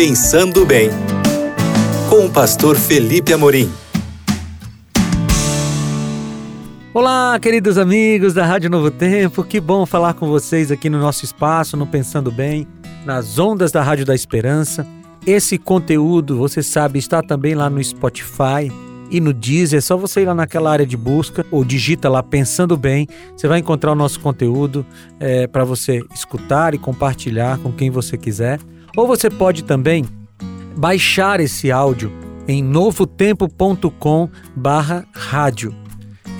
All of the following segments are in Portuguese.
Pensando Bem, com o pastor Felipe Amorim. Olá, queridos amigos da Rádio Novo Tempo, que bom falar com vocês aqui no nosso espaço, no Pensando Bem, nas ondas da Rádio da Esperança. Esse conteúdo, você sabe, está também lá no Spotify e no Deezer. É só você ir lá naquela área de busca ou digita lá Pensando Bem. Você vai encontrar o nosso conteúdo é, para você escutar e compartilhar com quem você quiser. Ou você pode também baixar esse áudio em novotempo.com/rádio.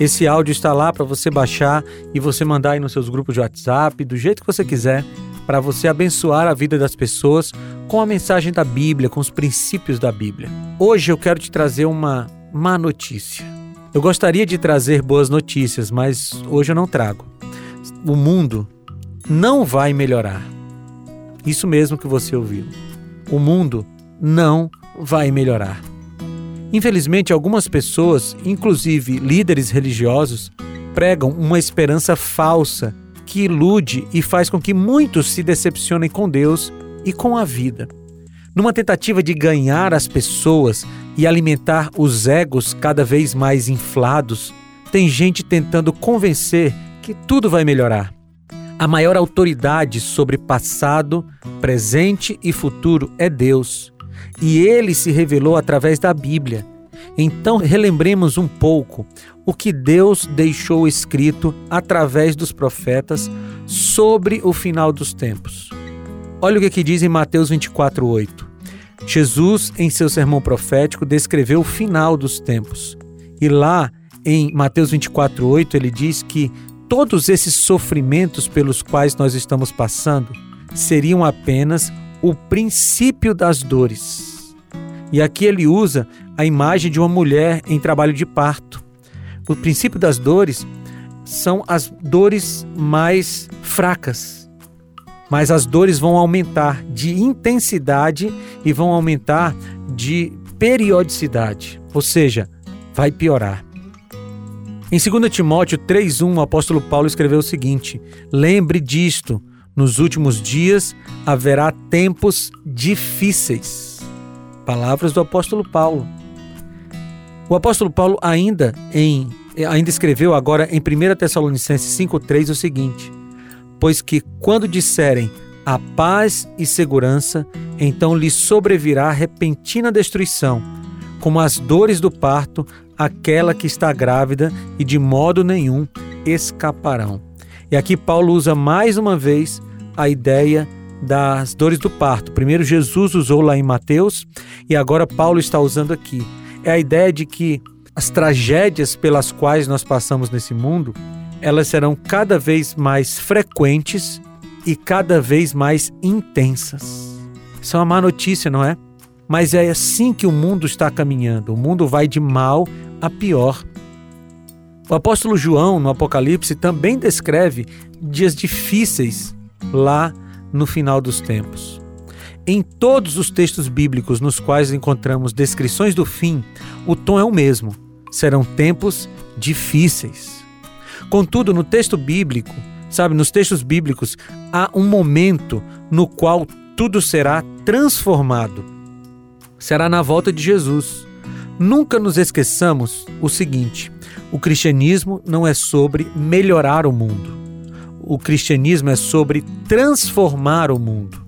Esse áudio está lá para você baixar e você mandar aí nos seus grupos de WhatsApp, do jeito que você quiser, para você abençoar a vida das pessoas com a mensagem da Bíblia, com os princípios da Bíblia. Hoje eu quero te trazer uma má notícia. Eu gostaria de trazer boas notícias, mas hoje eu não trago. O mundo não vai melhorar. Isso mesmo que você ouviu. O mundo não vai melhorar. Infelizmente, algumas pessoas, inclusive líderes religiosos, pregam uma esperança falsa que ilude e faz com que muitos se decepcionem com Deus e com a vida. Numa tentativa de ganhar as pessoas e alimentar os egos cada vez mais inflados, tem gente tentando convencer que tudo vai melhorar. A maior autoridade sobre passado, presente e futuro é Deus e ele se revelou através da Bíblia. Então, relembremos um pouco o que Deus deixou escrito através dos profetas sobre o final dos tempos. Olha o que aqui diz em Mateus 24:8. Jesus, em seu sermão profético, descreveu o final dos tempos. E lá, em Mateus 24:8, ele diz que todos esses sofrimentos pelos quais nós estamos passando seriam apenas o princípio das dores. E aqui ele usa a imagem de uma mulher em trabalho de parto. O princípio das dores são as dores mais fracas, mas as dores vão aumentar de intensidade e vão aumentar de periodicidade, ou seja, vai piorar. Em 2 Timóteo 3:1, o apóstolo Paulo escreveu o seguinte: Lembre disto, nos últimos dias haverá tempos difíceis. Palavras do apóstolo Paulo. O apóstolo Paulo ainda em ainda escreveu agora em 1 Tessalonicenses 5:3 o seguinte: Pois que quando disserem a paz e segurança, então lhes sobrevirá repentina destruição, como as dores do parto, aquela que está grávida e de modo nenhum escaparão. E aqui Paulo usa mais uma vez a ideia das dores do parto. Primeiro Jesus usou lá em Mateus e agora Paulo está usando aqui. É a ideia de que as tragédias pelas quais nós passamos nesse mundo, elas serão cada vez mais frequentes e cada vez mais intensas. Isso é uma má notícia, não é? Mas é assim que o mundo está caminhando. O mundo vai de mal a pior. O apóstolo João, no Apocalipse, também descreve dias difíceis lá no final dos tempos. Em todos os textos bíblicos nos quais encontramos descrições do fim, o tom é o mesmo. Serão tempos difíceis. Contudo, no texto bíblico, sabe, nos textos bíblicos, há um momento no qual tudo será transformado. Será na volta de Jesus. Nunca nos esqueçamos o seguinte: o cristianismo não é sobre melhorar o mundo o cristianismo é sobre transformar o mundo.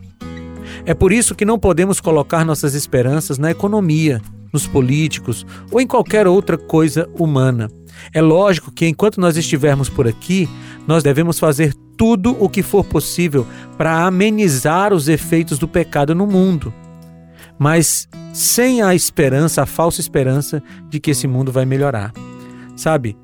É por isso que não podemos colocar nossas esperanças na economia, nos políticos ou em qualquer outra coisa humana. É lógico que enquanto nós estivermos por aqui, nós devemos fazer tudo o que for possível para amenizar os efeitos do pecado no mundo. Mas sem a esperança, a falsa esperança de que esse mundo vai melhorar. Sabe,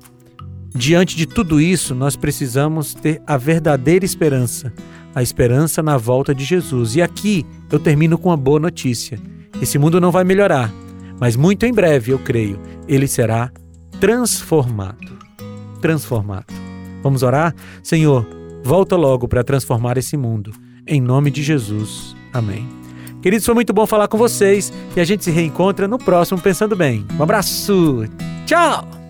Diante de tudo isso, nós precisamos ter a verdadeira esperança, a esperança na volta de Jesus. E aqui eu termino com uma boa notícia: esse mundo não vai melhorar, mas muito em breve, eu creio, ele será transformado. Transformado. Vamos orar? Senhor, volta logo para transformar esse mundo. Em nome de Jesus. Amém. Queridos, foi muito bom falar com vocês e a gente se reencontra no próximo Pensando Bem. Um abraço. Tchau!